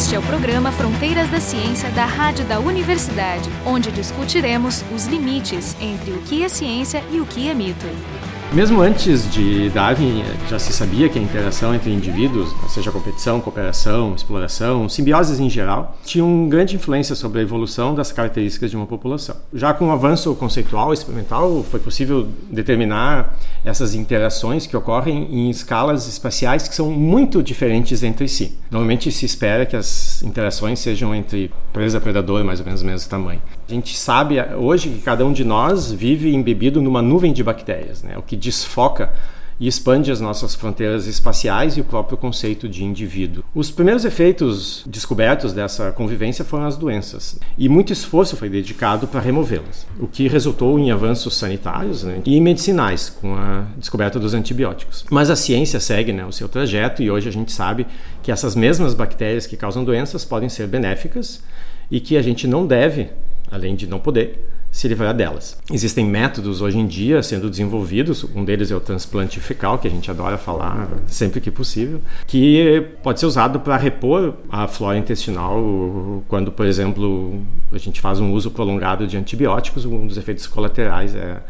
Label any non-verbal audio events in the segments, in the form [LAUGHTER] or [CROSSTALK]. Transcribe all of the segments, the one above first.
Este é o programa Fronteiras da Ciência da Rádio da Universidade, onde discutiremos os limites entre o que é ciência e o que é mito. Mesmo antes de Darwin, já se sabia que a interação entre indivíduos, seja competição, cooperação, exploração, simbioses em geral, tinha uma grande influência sobre a evolução das características de uma população. Já com o avanço conceitual e experimental, foi possível determinar essas interações que ocorrem em escalas espaciais que são muito diferentes entre si. Normalmente se espera que as interações sejam entre presa-predador, mais ou menos do mesmo tamanho. A gente sabe hoje que cada um de nós vive embebido numa nuvem de bactérias, né? o que desfoca e expande as nossas fronteiras espaciais e o próprio conceito de indivíduo. Os primeiros efeitos descobertos dessa convivência foram as doenças, e muito esforço foi dedicado para removê-las, o que resultou em avanços sanitários né, e medicinais, com a descoberta dos antibióticos. Mas a ciência segue né, o seu trajeto, e hoje a gente sabe que essas mesmas bactérias que causam doenças podem ser benéficas e que a gente não deve além de não poder se livrar delas. Existem métodos hoje em dia sendo desenvolvidos, um deles é o transplante fecal, que a gente adora falar sempre que possível, que pode ser usado para repor a flora intestinal quando, por exemplo, a gente faz um uso prolongado de antibióticos, um dos efeitos colaterais é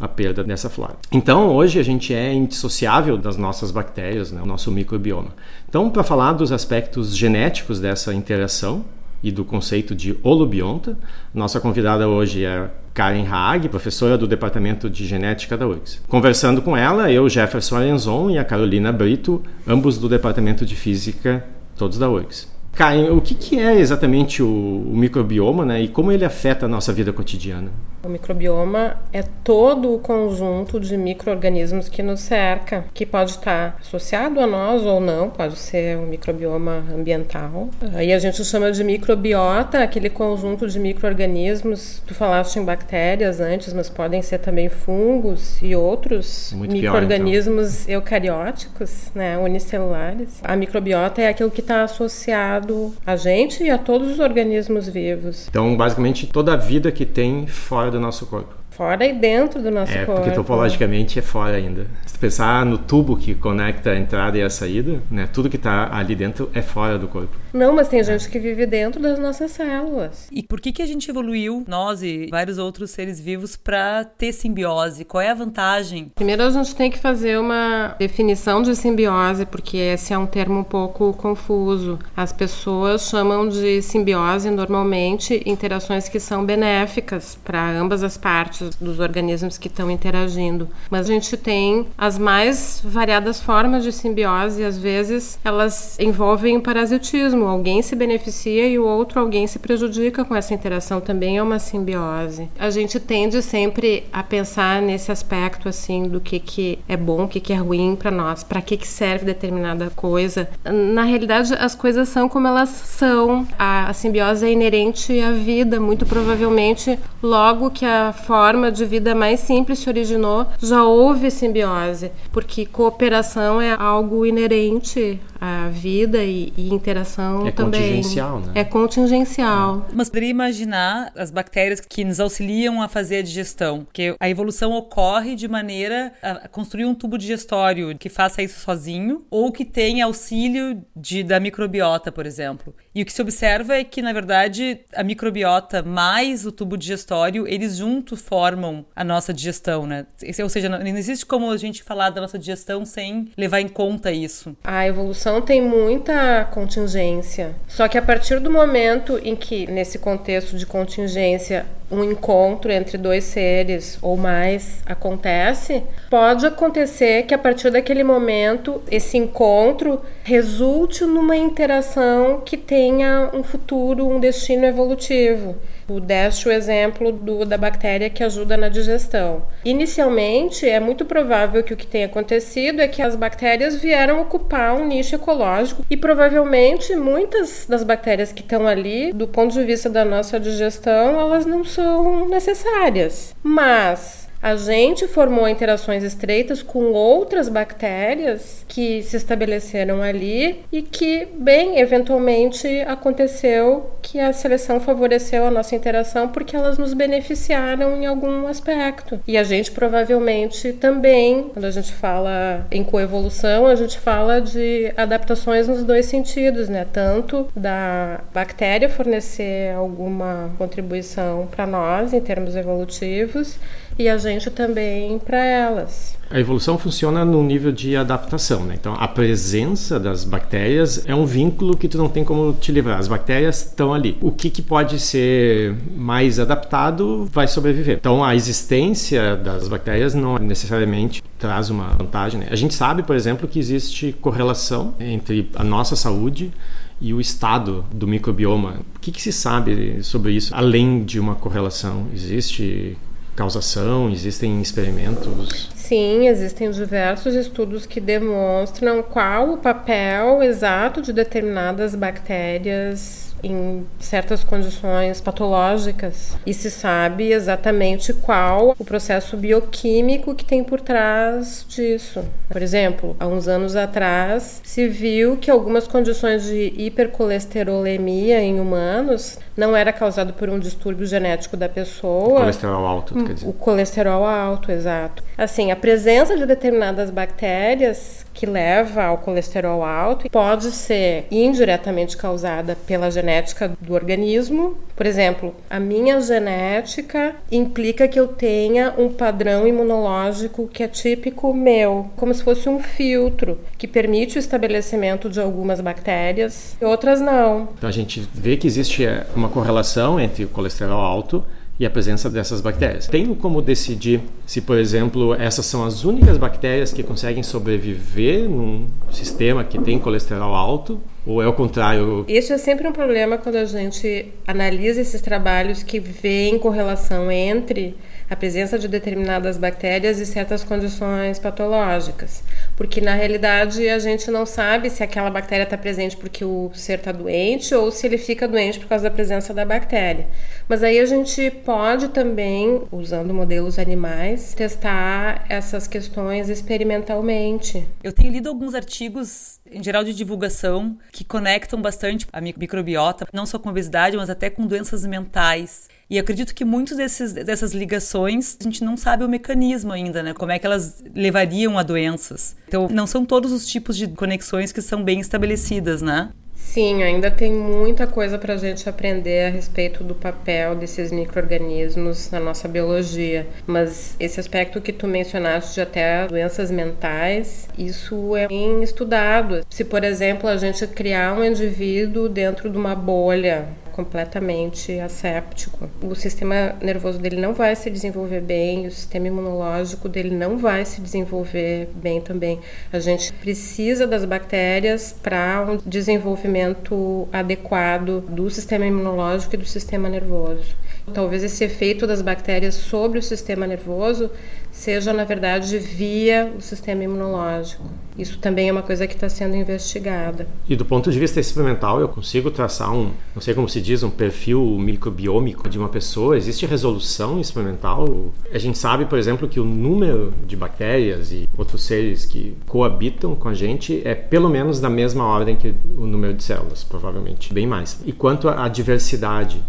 a perda dessa flora. Então, hoje a gente é indissociável das nossas bactérias, né, o nosso microbioma. Então, para falar dos aspectos genéticos dessa interação, e do conceito de holobionta. Nossa convidada hoje é Karen Haag, professora do Departamento de Genética da URGS. Conversando com ela, eu, Jefferson Arenzon e a Carolina Brito, ambos do Departamento de Física, todos da URGS. Karen, o que, que é exatamente o, o microbioma né, e como ele afeta a nossa vida cotidiana? O microbioma é todo o conjunto de micro-organismos que nos cerca, que pode estar associado a nós ou não, pode ser um microbioma ambiental. Aí a gente chama de microbiota, aquele conjunto de micro-organismos. Tu falaste em bactérias antes, mas podem ser também fungos e outros micro-organismos então. eucarióticos, né, unicelulares. A microbiota é aquilo que está associado a gente e a todos os organismos vivos. Então, basicamente, toda a vida que tem fora do nosso corpo. Fora e dentro do nosso é, corpo. Porque topologicamente é fora ainda. Se pensar no tubo que conecta a entrada e a saída, né, tudo que está ali dentro é fora do corpo. Não, mas tem gente que vive dentro das nossas células. E por que, que a gente evoluiu, nós e vários outros seres vivos, para ter simbiose? Qual é a vantagem? Primeiro a gente tem que fazer uma definição de simbiose, porque esse é um termo um pouco confuso. As pessoas chamam de simbiose normalmente interações que são benéficas para ambas as partes dos organismos que estão interagindo. Mas a gente tem as mais variadas formas de simbiose e às vezes elas envolvem parasitismo. Alguém se beneficia e o outro alguém se prejudica com essa interação. Também é uma simbiose. A gente tende sempre a pensar nesse aspecto assim do que que é bom, o que que é ruim para nós, para que que serve determinada coisa. Na realidade, as coisas são como elas são. A, a simbiose é inerente à vida, muito provavelmente logo que a forma de vida mais simples se originou, já houve simbiose, porque cooperação é algo inerente à vida e, e interação é também. Contingencial, né? É contingencial. É. Mas poderia imaginar as bactérias que nos auxiliam a fazer a digestão, que a evolução ocorre de maneira a construir um tubo digestório que faça isso sozinho ou que tenha auxílio de, da microbiota, por exemplo. E o que se observa é que, na verdade, a microbiota mais o tubo digestório, eles juntos formam a nossa digestão, né? Ou seja, não existe como a gente falar da nossa digestão sem levar em conta isso. A evolução tem muita contingência. Só que a partir do momento em que, nesse contexto de contingência, um encontro entre dois seres ou mais acontece, pode acontecer que a partir daquele momento esse encontro resulte numa interação que tenha um futuro, um destino evolutivo. Tu deste o exemplo do, da bactéria que ajuda na digestão. Inicialmente, é muito provável que o que tenha acontecido é que as bactérias vieram ocupar um nicho ecológico e provavelmente muitas das bactérias que estão ali, do ponto de vista da nossa digestão, elas não são necessárias. Mas A gente formou interações estreitas com outras bactérias que se estabeleceram ali e que, bem, eventualmente aconteceu que a seleção favoreceu a nossa interação porque elas nos beneficiaram em algum aspecto. E a gente provavelmente também, quando a gente fala em coevolução, a gente fala de adaptações nos dois sentidos, né? Tanto da bactéria fornecer alguma contribuição para nós em termos evolutivos e a gente também para elas. A evolução funciona no nível de adaptação, né? Então, a presença das bactérias é um vínculo que tu não tem como te livrar. As bactérias estão ali. O que, que pode ser mais adaptado vai sobreviver. Então, a existência das bactérias não necessariamente traz uma vantagem. Né? A gente sabe, por exemplo, que existe correlação entre a nossa saúde e o estado do microbioma. O que, que se sabe sobre isso, além de uma correlação? Existe causação? Existem experimentos? Sim, existem diversos estudos que demonstram qual o papel exato de determinadas bactérias em certas condições patológicas e se sabe exatamente qual o processo bioquímico que tem por trás disso. Por exemplo, há uns anos atrás se viu que algumas condições de hipercolesterolemia em humanos não era causado por um distúrbio genético da pessoa. O colesterol alto, quer dizer. O colesterol alto, exato. Assim, a presença de determinadas bactérias que leva ao colesterol alto pode ser indiretamente causada pela genética do organismo. Por exemplo, a minha genética implica que eu tenha um padrão imunológico que é típico meu, como se fosse um filtro que permite o estabelecimento de algumas bactérias e outras não. Então a gente vê que existe é, uma correlação entre o colesterol alto e a presença dessas bactérias. Tenho como decidir se, por exemplo, essas são as únicas bactérias que conseguem sobreviver num sistema que tem colesterol alto ou é o contrário? Esse é sempre um problema quando a gente analisa esses trabalhos que veem correlação entre a presença de determinadas bactérias e certas condições patológicas. Porque na realidade a gente não sabe se aquela bactéria está presente porque o ser está doente ou se ele fica doente por causa da presença da bactéria. Mas aí a gente pode também, usando modelos animais, testar essas questões experimentalmente. Eu tenho lido alguns artigos, em geral de divulgação, que conectam bastante a microbiota, não só com obesidade, mas até com doenças mentais. E acredito que muitas dessas ligações a gente não sabe o mecanismo ainda, né? Como é que elas levariam a doenças. Então, não são todos os tipos de conexões que são bem estabelecidas, né? Sim, ainda tem muita coisa para a gente aprender a respeito do papel desses micro-organismos na nossa biologia. Mas esse aspecto que tu mencionaste de até doenças mentais, isso é bem estudado. Se, por exemplo, a gente criar um indivíduo dentro de uma bolha completamente asséptico. O sistema nervoso dele não vai se desenvolver bem, o sistema imunológico dele não vai se desenvolver bem também. A gente precisa das bactérias para um desenvolvimento adequado do sistema imunológico e do sistema nervoso. Talvez esse efeito das bactérias sobre o sistema nervoso seja, na verdade, via o sistema imunológico. Isso também é uma coisa que está sendo investigada. E do ponto de vista experimental, eu consigo traçar um, não sei como se diz, um perfil microbiômico de uma pessoa? Existe resolução experimental? A gente sabe, por exemplo, que o número de bactérias e outros seres que coabitam com a gente é pelo menos da mesma ordem que o número de células, provavelmente, bem mais. E quanto à diversidade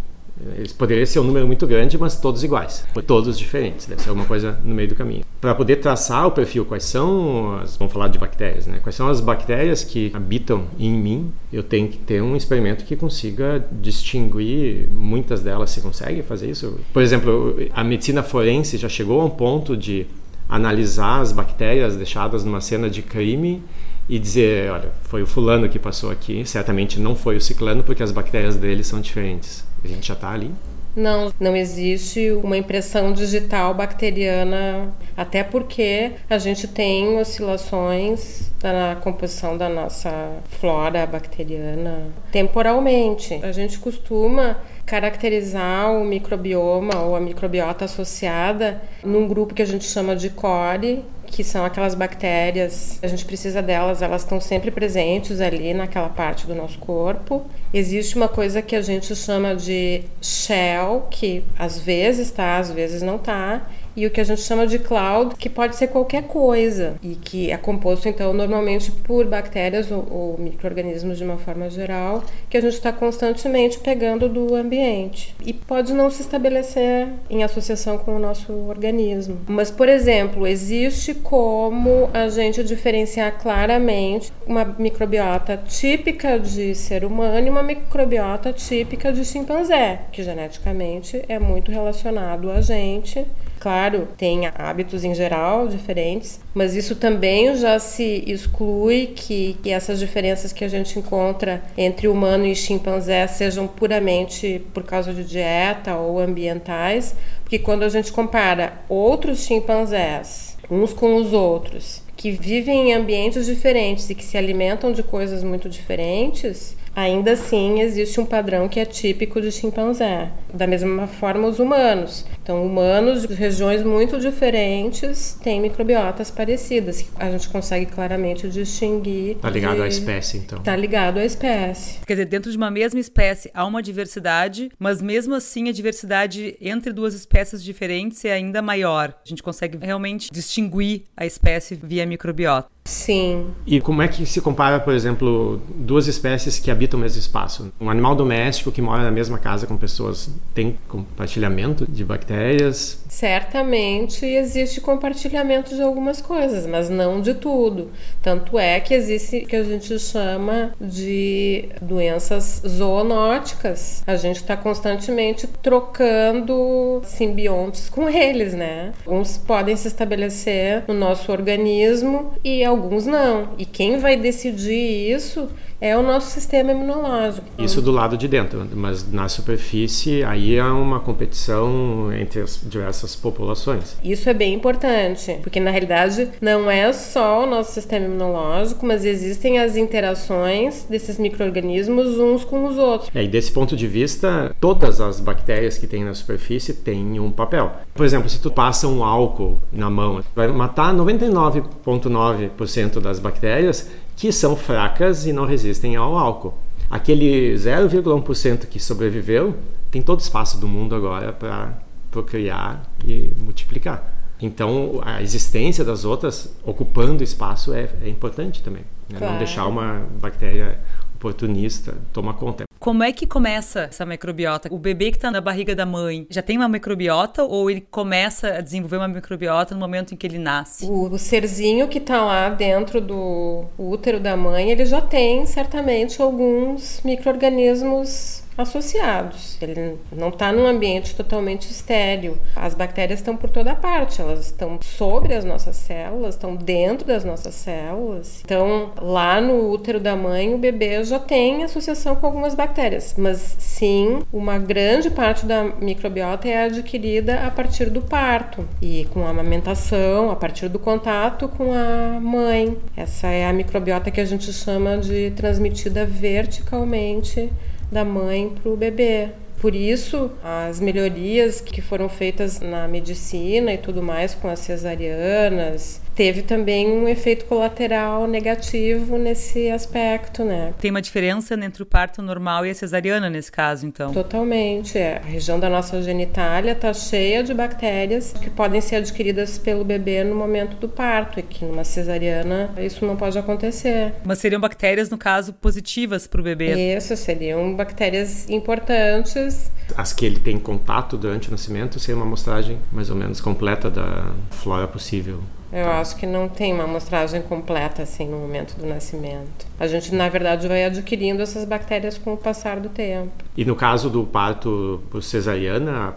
eles poderiam ser um número muito grande, mas todos iguais, todos diferentes, deve ser alguma coisa no meio do caminho. Para poder traçar o perfil, quais são, as, vamos falar de bactérias, né? Quais são as bactérias que habitam em mim? Eu tenho que ter um experimento que consiga distinguir muitas delas. Se consegue fazer isso? Por exemplo, a medicina forense já chegou a um ponto de analisar as bactérias deixadas numa cena de crime e dizer, olha, foi o fulano que passou aqui, certamente não foi o ciclano porque as bactérias dele são diferentes. A gente já está ali. Não, não existe uma impressão digital bacteriana, até porque a gente tem oscilações na composição da nossa flora bacteriana temporalmente. A gente costuma caracterizar o microbioma ou a microbiota associada num grupo que a gente chama de core, que são aquelas bactérias, a gente precisa delas, elas estão sempre presentes ali naquela parte do nosso corpo. Existe uma coisa que a gente chama de shell, que às vezes está, às vezes não está, e o que a gente chama de cloud, que pode ser qualquer coisa e que é composto então normalmente por bactérias ou, ou micro-organismos de uma forma geral, que a gente está constantemente pegando do ambiente e pode não se estabelecer em associação com o nosso organismo. Mas, por exemplo, existe como a gente diferenciar claramente uma microbiota típica de ser humano e uma microbiota típica de chimpanzé, que geneticamente é muito relacionado a gente Claro, tem hábitos em geral diferentes, mas isso também já se exclui que, que essas diferenças que a gente encontra entre humano e chimpanzé sejam puramente por causa de dieta ou ambientais, porque quando a gente compara outros chimpanzés uns com os outros, que vivem em ambientes diferentes e que se alimentam de coisas muito diferentes, ainda assim existe um padrão que é típico de chimpanzé. Da mesma forma, os humanos. Então, humanos de regiões muito diferentes têm microbiotas parecidas, que a gente consegue claramente distinguir. Está ligado de... à espécie, então. Está ligado à espécie. Quer dizer, dentro de uma mesma espécie há uma diversidade, mas mesmo assim a diversidade entre duas espécies diferentes é ainda maior. A gente consegue realmente distinguir a espécie via microbiota. Sim. E como é que se compara, por exemplo, duas espécies que habitam o mesmo espaço? Um animal doméstico que mora na mesma casa com pessoas tem compartilhamento de bactérias? Certamente existe compartilhamento de algumas coisas, mas não de tudo. Tanto é que existe o que a gente chama de doenças zoonóticas. A gente está constantemente trocando simbiontes com eles, né? Uns podem se estabelecer no nosso organismo e alguns não. E quem vai decidir isso é o nosso sistema imunológico. Isso do lado de dentro, mas na superfície aí é uma competição entre as diversas populações. Isso é bem importante, porque na realidade não é só o nosso sistema imunológico, mas existem as interações desses micro-organismos uns com os outros. É, e desse ponto de vista, todas as bactérias que tem na superfície têm um papel. Por exemplo, se tu passa um álcool na mão, vai matar 99,9% das bactérias que são fracas e não resistem ao álcool. Aquele 0,1% que sobreviveu tem todo o espaço do mundo agora para procriar e multiplicar. Então, a existência das outras ocupando espaço é, é importante também. Né? Claro. Não deixar uma bactéria oportunista tomar conta. Como é que começa essa microbiota? O bebê que está na barriga da mãe já tem uma microbiota ou ele começa a desenvolver uma microbiota no momento em que ele nasce? O, o serzinho que está lá dentro do útero da mãe, ele já tem certamente alguns micro-organismos associados. Ele não está num ambiente totalmente estéril. As bactérias estão por toda parte, elas estão sobre as nossas células, estão dentro das nossas células. Então, lá no útero da mãe, o bebê já tem associação com algumas bactérias, mas sim, uma grande parte da microbiota é adquirida a partir do parto e com a amamentação, a partir do contato com a mãe. Essa é a microbiota que a gente chama de transmitida verticalmente da mãe para o bebê. Por isso, as melhorias que foram feitas na medicina e tudo mais com as cesarianas, teve também um efeito colateral negativo nesse aspecto, né? Tem uma diferença entre o parto normal e a cesariana nesse caso, então? Totalmente. É. A região da nossa genitália está cheia de bactérias que podem ser adquiridas pelo bebê no momento do parto e que numa cesariana isso não pode acontecer. Mas seriam bactérias, no caso, positivas para o bebê? Isso, seriam bactérias importantes. As que ele tem contato durante o nascimento seria uma amostragem mais ou menos completa da flora possível. Eu acho que não tem uma amostragem completa assim no momento do nascimento. A gente, na verdade, vai adquirindo essas bactérias com o passar do tempo. E no caso do parto por cesariana,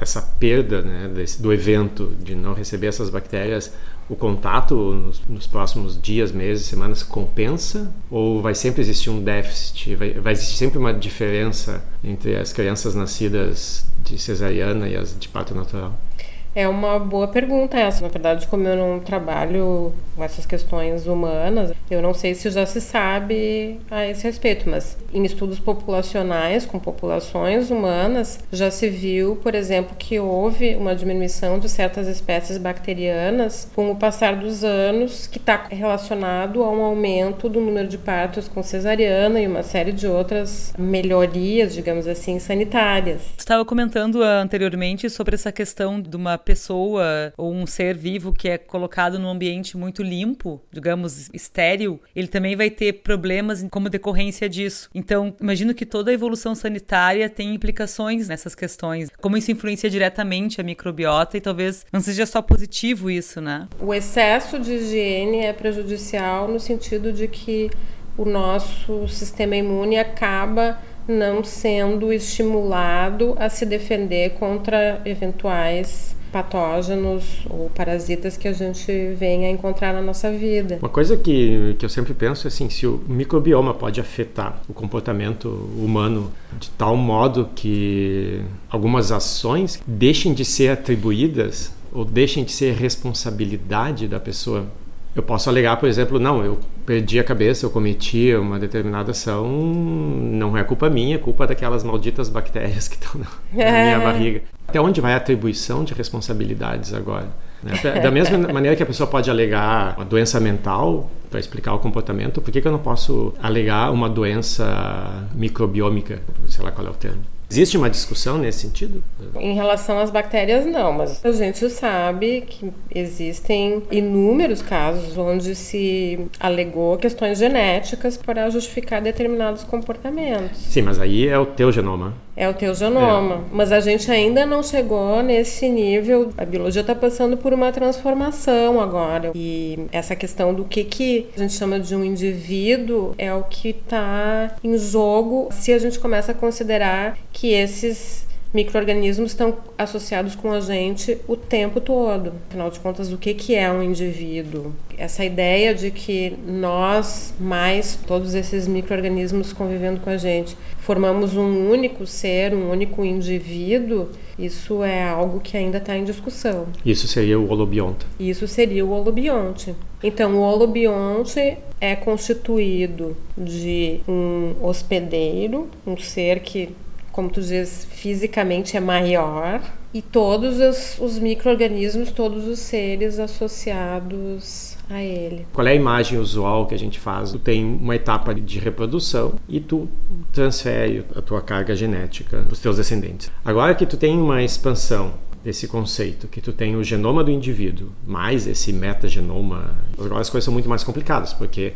essa perda né, desse, do evento de não receber essas bactérias, o contato nos, nos, próximos dias, meses, semanas compensa? Ou vai sempre existir um déficit? Vai, vai existir sempre uma diferença entre as crianças nascidas de cesariana e as de parto natural? É uma boa pergunta essa. Na verdade, como eu não trabalho com essas questões humanas, eu não sei se já se sabe a esse respeito, mas em estudos populacionais com populações humanas, já se viu, por exemplo, que houve uma diminuição de certas espécies bacterianas com o passar dos anos, que está relacionado a um aumento do número de partos com cesariana e uma série de outras melhorias, digamos assim, sanitárias. Estava comentando anteriormente sobre essa questão de uma pessoa ou um ser vivo que é colocado num ambiente muito limpo, digamos, estéril, ele também vai ter problemas como decorrência disso. Então, imagino que toda a evolução sanitária tem implicações nessas questões. Como isso influencia diretamente a microbiota e talvez não seja só positivo isso, né? O excesso de higiene é prejudicial no sentido de que o nosso sistema imune acaba não sendo estimulado a se defender contra eventuais patógenos ou parasitas que a gente venha encontrar na nossa vida. Uma coisa que, que eu sempre penso é assim, se o microbioma pode afetar o comportamento humano de tal modo que algumas ações deixem de ser atribuídas ou deixem de ser responsabilidade da pessoa eu posso alegar, por exemplo, não, eu perdi a cabeça, eu cometi uma determinada ação, não é culpa minha, é culpa daquelas malditas bactérias que estão na, na minha [LAUGHS] barriga. Até onde vai a atribuição de responsabilidades agora? Né? Da mesma [LAUGHS] maneira que a pessoa pode alegar uma doença mental para explicar o comportamento, por que, que eu não posso alegar uma doença microbiômica, sei lá qual é o termo? Existe uma discussão nesse sentido? Em relação às bactérias, não, mas a gente sabe que existem inúmeros casos onde se alegou questões genéticas para justificar determinados comportamentos. Sim, mas aí é o teu genoma. É o teu genoma. É. Mas a gente ainda não chegou nesse nível. A biologia está passando por uma transformação agora. E essa questão do que, que a gente chama de um indivíduo é o que está em jogo se a gente começa a considerar que esses micro-organismos estão associados com a gente o tempo todo. Afinal de contas, o que, que é um indivíduo? Essa ideia de que nós, mais todos esses micro-organismos convivendo com a gente, formamos um único ser, um único indivíduo, isso é algo que ainda está em discussão. Isso seria o holobionte. Isso seria o holobionte. Então, o holobionte é constituído de um hospedeiro, um ser que como tu diz, fisicamente é maior e todos os, os micro-organismos, todos os seres associados a ele. Qual é a imagem usual que a gente faz? Tu tem uma etapa de reprodução e tu transfere a tua carga genética para os teus descendentes. Agora que tu tem uma expansão desse conceito, que tu tem o genoma do indivíduo, mais esse metagenoma, agora as coisas são muito mais complicadas, porque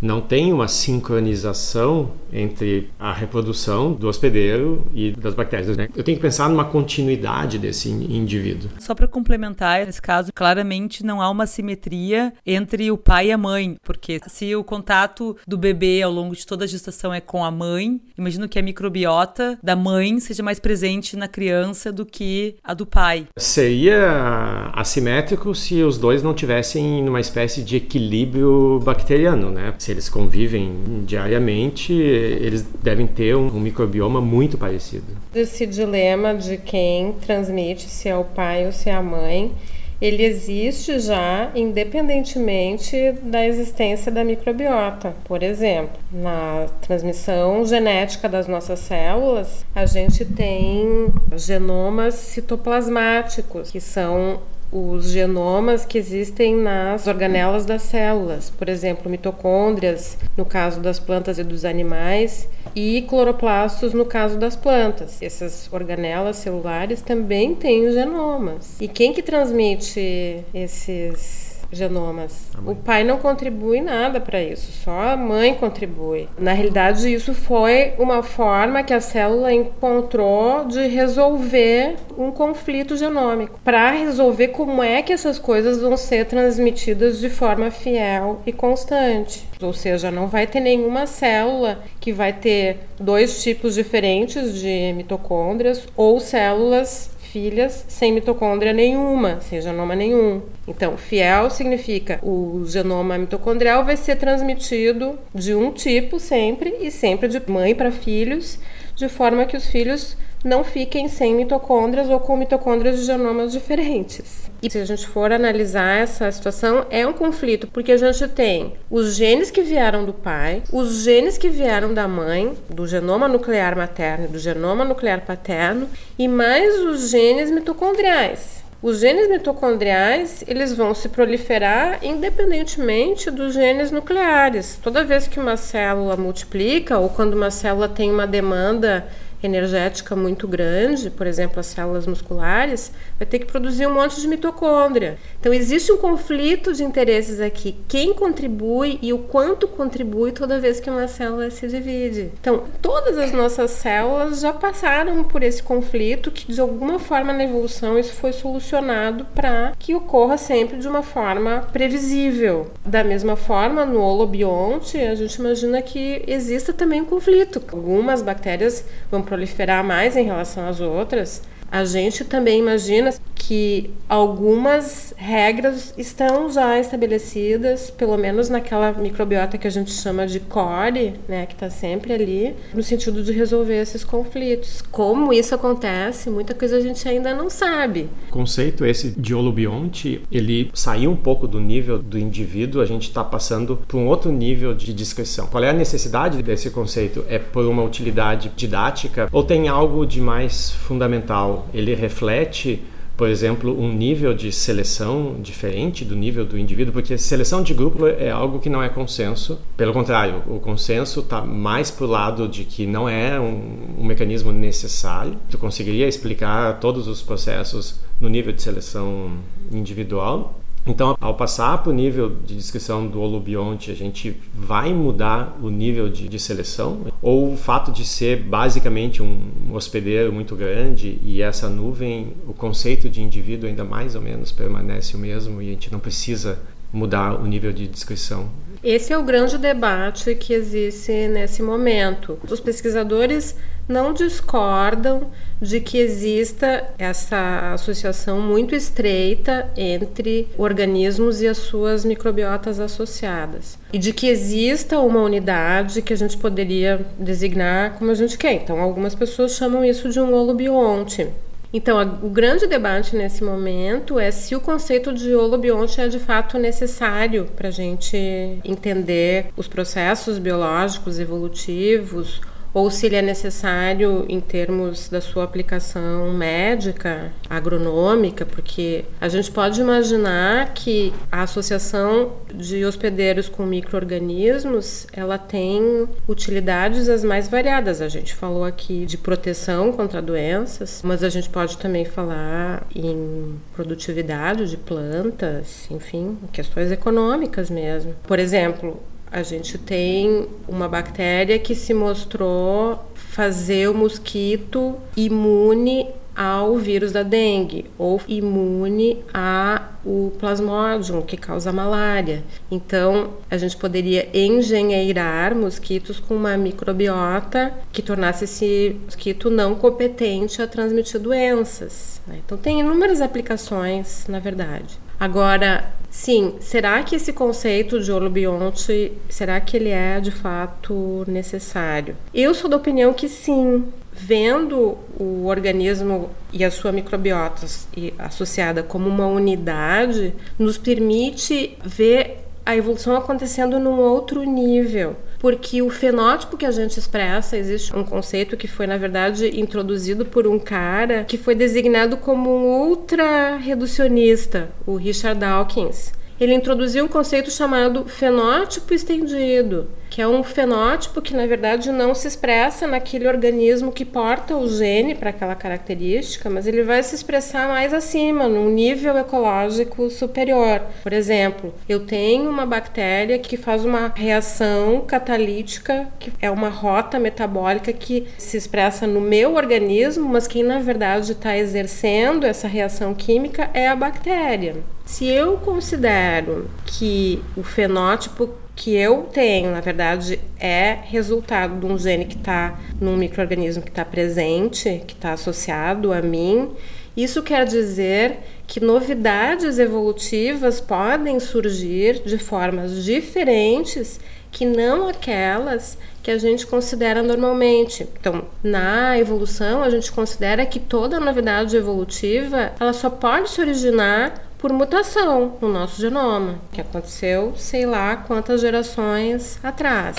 não tem uma sincronização entre a reprodução do hospedeiro e das bactérias. Né? Eu tenho que pensar numa continuidade desse indivíduo. Só para complementar, nesse caso, claramente não há uma simetria entre o pai e a mãe, porque se o contato do bebê ao longo de toda a gestação é com a mãe, imagino que a microbiota da mãe seja mais presente na criança do que a do pai. Seria assimétrico se os dois não tivessem uma espécie de equilíbrio bacteriano, né? Se eles convivem diariamente, eles devem ter um, um microbioma muito parecido. Esse dilema de quem transmite, se é o pai ou se é a mãe, ele existe já independentemente da existência da microbiota. Por exemplo, na transmissão genética das nossas células, a gente tem genomas citoplasmáticos, que são os genomas que existem nas organelas das células, por exemplo, mitocôndrias no caso das plantas e dos animais e cloroplastos no caso das plantas. Essas organelas celulares também têm genomas. E quem que transmite esses genomas. O pai não contribui nada para isso, só a mãe contribui. Na realidade, isso foi uma forma que a célula encontrou de resolver um conflito genômico, para resolver como é que essas coisas vão ser transmitidas de forma fiel e constante. Ou seja, não vai ter nenhuma célula que vai ter dois tipos diferentes de mitocôndrias ou células filhas sem mitocôndria nenhuma, sem genoma nenhum. Então, fiel significa o genoma mitocondrial vai ser transmitido de um tipo sempre e sempre de mãe para filhos, de forma que os filhos não fiquem sem mitocôndrias ou com mitocôndrias de genomas diferentes. E se a gente for analisar essa situação, é um conflito, porque a gente tem os genes que vieram do pai, os genes que vieram da mãe, do genoma nuclear materno e do genoma nuclear paterno, e mais os genes mitocondriais. Os genes mitocondriais, eles vão se proliferar independentemente dos genes nucleares. Toda vez que uma célula multiplica ou quando uma célula tem uma demanda energética muito grande, por exemplo, as células musculares, vai ter que produzir um monte de mitocôndria. Então existe um conflito de interesses aqui. Quem contribui e o quanto contribui toda vez que uma célula se divide. Então, todas as nossas células já passaram por esse conflito que de alguma forma na evolução isso foi solucionado para que ocorra sempre de uma forma previsível. Da mesma forma, no holobionte, a gente imagina que exista também um conflito. Algumas bactérias vão proliferar mais em relação às outras. A gente também imagina que algumas regras estão já estabelecidas, pelo menos naquela microbiota que a gente chama de core, né, que está sempre ali, no sentido de resolver esses conflitos. Como isso acontece, muita coisa a gente ainda não sabe. O conceito esse de holobionte, ele saiu um pouco do nível do indivíduo, a gente está passando para um outro nível de descrição. Qual é a necessidade desse conceito? É por uma utilidade didática ou tem algo de mais fundamental? Ele reflete por exemplo, um nível de seleção diferente do nível do indivíduo, porque seleção de grupo é algo que não é consenso. Pelo contrário, o consenso está mais para o lado de que não é um, um mecanismo necessário. Tu conseguiria explicar todos os processos no nível de seleção individual, então, ao passar para o nível de descrição do holobionte, a gente vai mudar o nível de, de, seleção? Ou o fato de ser basicamente um hospedeiro muito grande e essa nuvem, o conceito de indivíduo ainda mais ou menos permanece o mesmo e a gente não precisa mudar o nível de descrição? Esse é o grande debate que existe nesse momento. Os pesquisadores não discordam de que exista essa associação muito estreita entre organismos e as suas microbiotas associadas. E de que exista uma unidade que a gente poderia designar como a gente quer. Então, algumas pessoas chamam isso de um holobionte. Então, o grande debate nesse momento é se o conceito de holobionte é de fato necessário para a gente entender os processos biológicos evolutivos ou se ele é necessário em termos da sua aplicação médica, agronômica, porque a gente pode imaginar que a associação de hospedeiros com microorganismos, ela tem utilidades as mais variadas. A gente falou aqui de proteção contra doenças, mas a gente pode também falar em produtividade de plantas, enfim, questões econômicas mesmo. Por exemplo, a gente tem uma bactéria que se mostrou fazer o mosquito imune ao vírus da dengue ou imune ao plasmodium que causa malária. Então, a gente poderia engenheirar mosquitos com uma microbiota que tornasse esse mosquito não competente a transmitir doenças. Né? Então, tem inúmeras aplicações, na verdade. Agora, sim, será que esse conceito de holobionte, será que ele é de fato necessário? Eu sou da opinião que sim. Vendo o organismo e a sua microbiota associada como uma unidade, nos permite ver a evolução acontecendo num outro nível porque o fenótipo que a gente expressa, existe um conceito que foi, na verdade, introduzido por um cara que foi designado como um ultra reducionista, o Richard Dawkins. Ele introduziu um conceito chamado fenótipo estendido, que é um fenótipo que na verdade não se expressa naquele organismo que porta o gene para aquela característica, mas ele vai se expressar mais acima, num nível ecológico superior. Por exemplo, eu tenho uma bactéria que faz uma reação catalítica, que é uma rota metabólica que se expressa no meu organismo, mas quem na verdade está exercendo essa reação química é a bactéria. Se eu considero que o fenótipo que eu tenho, na verdade, é resultado de um gene que está num microorganismo que está presente, que está associado a mim. Isso quer dizer que novidades evolutivas podem surgir de formas diferentes que não aquelas que a gente considera normalmente. Então, na evolução, a gente considera que toda novidade evolutiva ela só pode se originar por mutação no nosso genoma, que aconteceu sei lá quantas gerações atrás.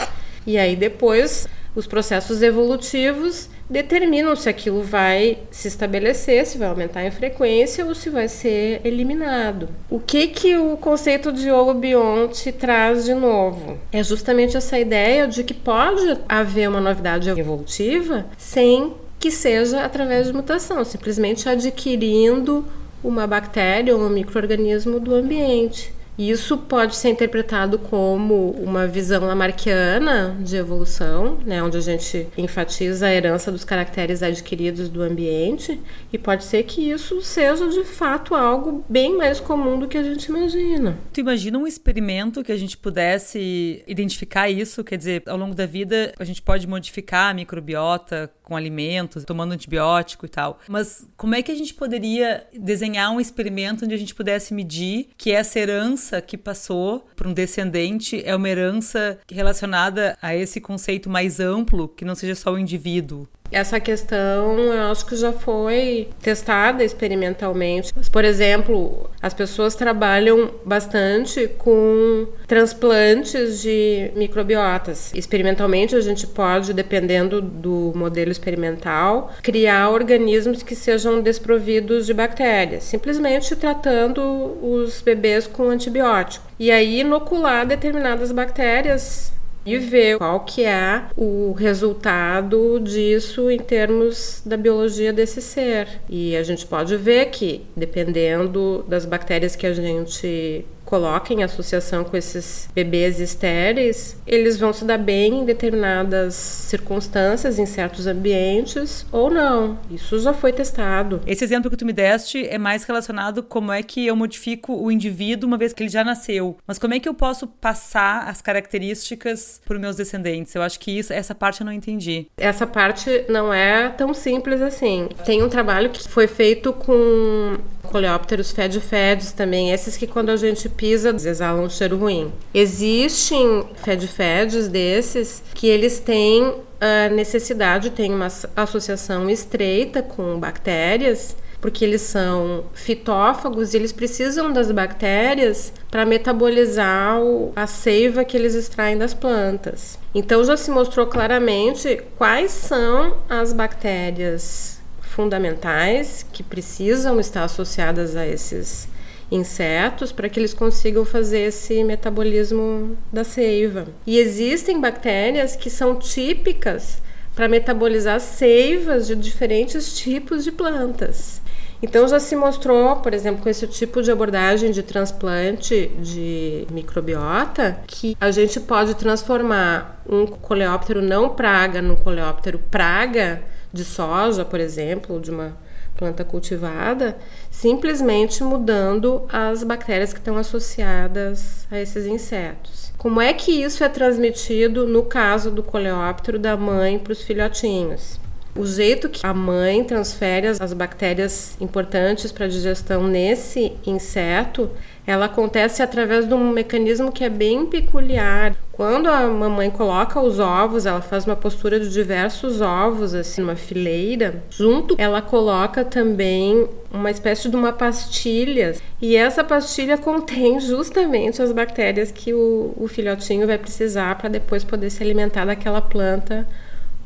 E aí depois os processos evolutivos determinam se aquilo vai se estabelecer, se vai aumentar em frequência ou se vai ser eliminado. O que que o conceito de holobionte traz de novo? É justamente essa ideia de que pode haver uma novidade evolutiva sem que seja através de mutação, simplesmente adquirindo uma bactéria ou um microorganismo do ambiente. Isso pode ser interpretado como uma visão lamarckiana de evolução, né, onde a gente enfatiza a herança dos caracteres adquiridos do ambiente, e pode ser que isso seja de fato algo bem mais comum do que a gente imagina. Tu imagina um experimento que a gente pudesse identificar isso? Quer dizer, ao longo da vida a gente pode modificar a microbiota com alimentos, tomando antibiótico e tal. Mas como é que a gente poderia desenhar um experimento onde a gente pudesse medir que essa herança que passou para um descendente é uma herança relacionada a esse conceito mais amplo, que não seja só o indivíduo? Essa questão eu acho que já foi testada experimentalmente. Por exemplo, as pessoas trabalham bastante com transplantes de microbiotas. Experimentalmente, a gente pode, dependendo do modelo experimental, criar organismos que sejam desprovidos de bactérias, simplesmente tratando os bebês com antibiótico. E aí inocular determinadas bactérias e ver qual que é o resultado disso em termos da biologia desse ser. E a gente pode ver que, dependendo das bactérias que a gente coloca em associação com esses bebês estéreis, eles vão se dar bem em determinadas circunstâncias, em certos ambientes, ou não. Isso já foi testado. Esse exemplo que tu me deste é mais relacionado como é que eu modifico o indivíduo uma vez que ele já nasceu. Mas como é que eu posso passar as características para os meus descendentes? Eu acho que isso, essa parte eu não entendi. Essa parte não é tão simples assim. Tem um trabalho que foi feito com coleópteros fed-feds também, esses que quando a gente pisa exalam um cheiro ruim. Existem fed-feds desses que eles têm a necessidade, têm uma associação estreita com bactérias, porque eles são fitófagos e eles precisam das bactérias para metabolizar a seiva que eles extraem das plantas. Então já se mostrou claramente quais são as bactérias fundamentais que precisam estar associadas a esses insetos para que eles consigam fazer esse metabolismo da seiva. E existem bactérias que são típicas para metabolizar seivas de diferentes tipos de plantas. Então já se mostrou, por exemplo, com esse tipo de abordagem de transplante de microbiota, que a gente pode transformar um coleóptero não praga num coleóptero praga de soja, por exemplo, de uma planta cultivada, simplesmente mudando as bactérias que estão associadas a esses insetos. Como é que isso é transmitido no caso do coleóptero da mãe para os filhotinhos? O jeito que a mãe transfere as bactérias importantes para a digestão nesse inseto, ela acontece através de um mecanismo que é bem peculiar. Quando a mamãe coloca os ovos, ela faz uma postura de diversos ovos, assim, numa fileira. Junto, ela coloca também uma espécie de uma pastilha. E essa pastilha [LAUGHS] contém justamente as bactérias que o, o filhotinho vai precisar para depois poder se alimentar daquela planta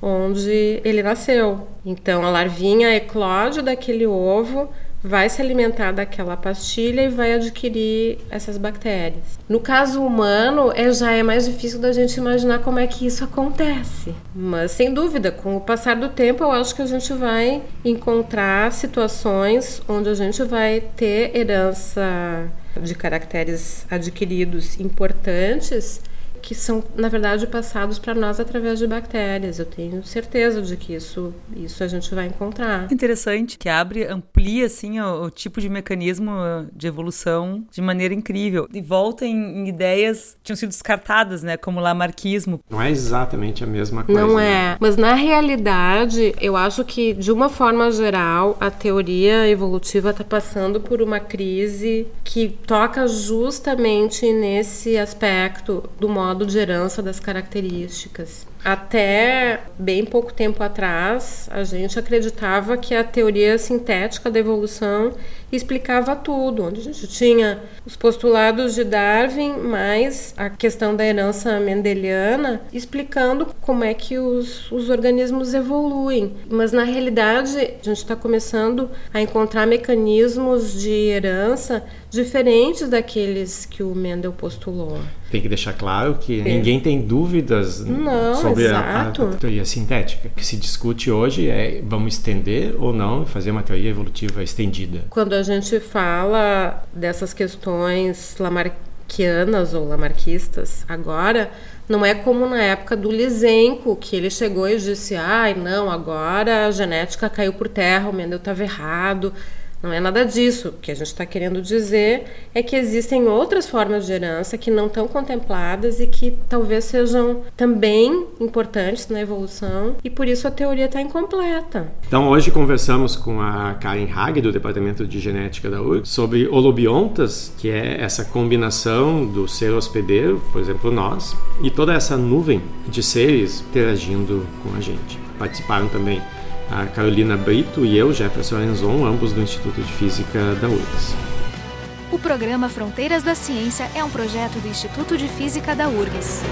onde ele nasceu. Então a larvinha eclode daquele ovo, vai se alimentar daquela pastilha e vai adquirir essas bactérias. No caso humano, é, já é mais difícil da gente imaginar como é que isso acontece. Mas, sem dúvida, com o passar do tempo, eu acho que a gente vai encontrar situações onde a gente vai ter herança de caracteres adquiridos importantes que são, na verdade, passados para nós através de bactérias. Eu tenho certeza de que isso, isso a gente vai encontrar. Interessante, que abre, amplia assim o, o tipo de mecanismo de evolução de maneira incrível e volta em, em, ideias que tinham sido descartadas, né, como o lamarquismo. Não é exatamente a mesma coisa. Não né? é, mas na realidade, eu acho que de uma forma geral, a teoria evolutiva está passando por uma crise que toca justamente nesse aspecto do modo modo de herança das características. Até bem pouco tempo atrás, a gente acreditava que a teoria sintética da evolução explicava tudo, onde a gente tinha os postulados de Darwin mais a questão da herança mendeliana, explicando como é que os, os organismos evoluem. Mas na realidade, a gente está começando a encontrar mecanismos de herança diferentes daqueles que o Mendel postulou. Tem que deixar claro que ninguém tem dúvidas não, sobre a, a, teoria sintética. O que se discute hoje é vamos estender ou não fazer uma teoria evolutiva estendida. Quando a gente fala dessas questões lamarquianas ou lamarquistas agora, não é como na época do Lisenko, que ele chegou e disse: ai, não, agora a genética caiu por terra, o Mendel estava errado. Não é nada disso. O que a gente está querendo dizer é que existem outras formas de herança que não estão contempladas e que talvez sejam também importantes na evolução e por isso a teoria está incompleta. Então hoje conversamos com a Karen Hag do Departamento de Genética da URG sobre holobiontas, que é essa combinação do ser hospedeiro, por exemplo nós, e toda essa nuvem de seres interagindo com a gente. Participaram também a Carolina Brito e eu, Jefferson Enzon, ambos do Instituto de Física da URGS. O programa Fronteiras da Ciência é um projeto do Instituto de Física da URGS.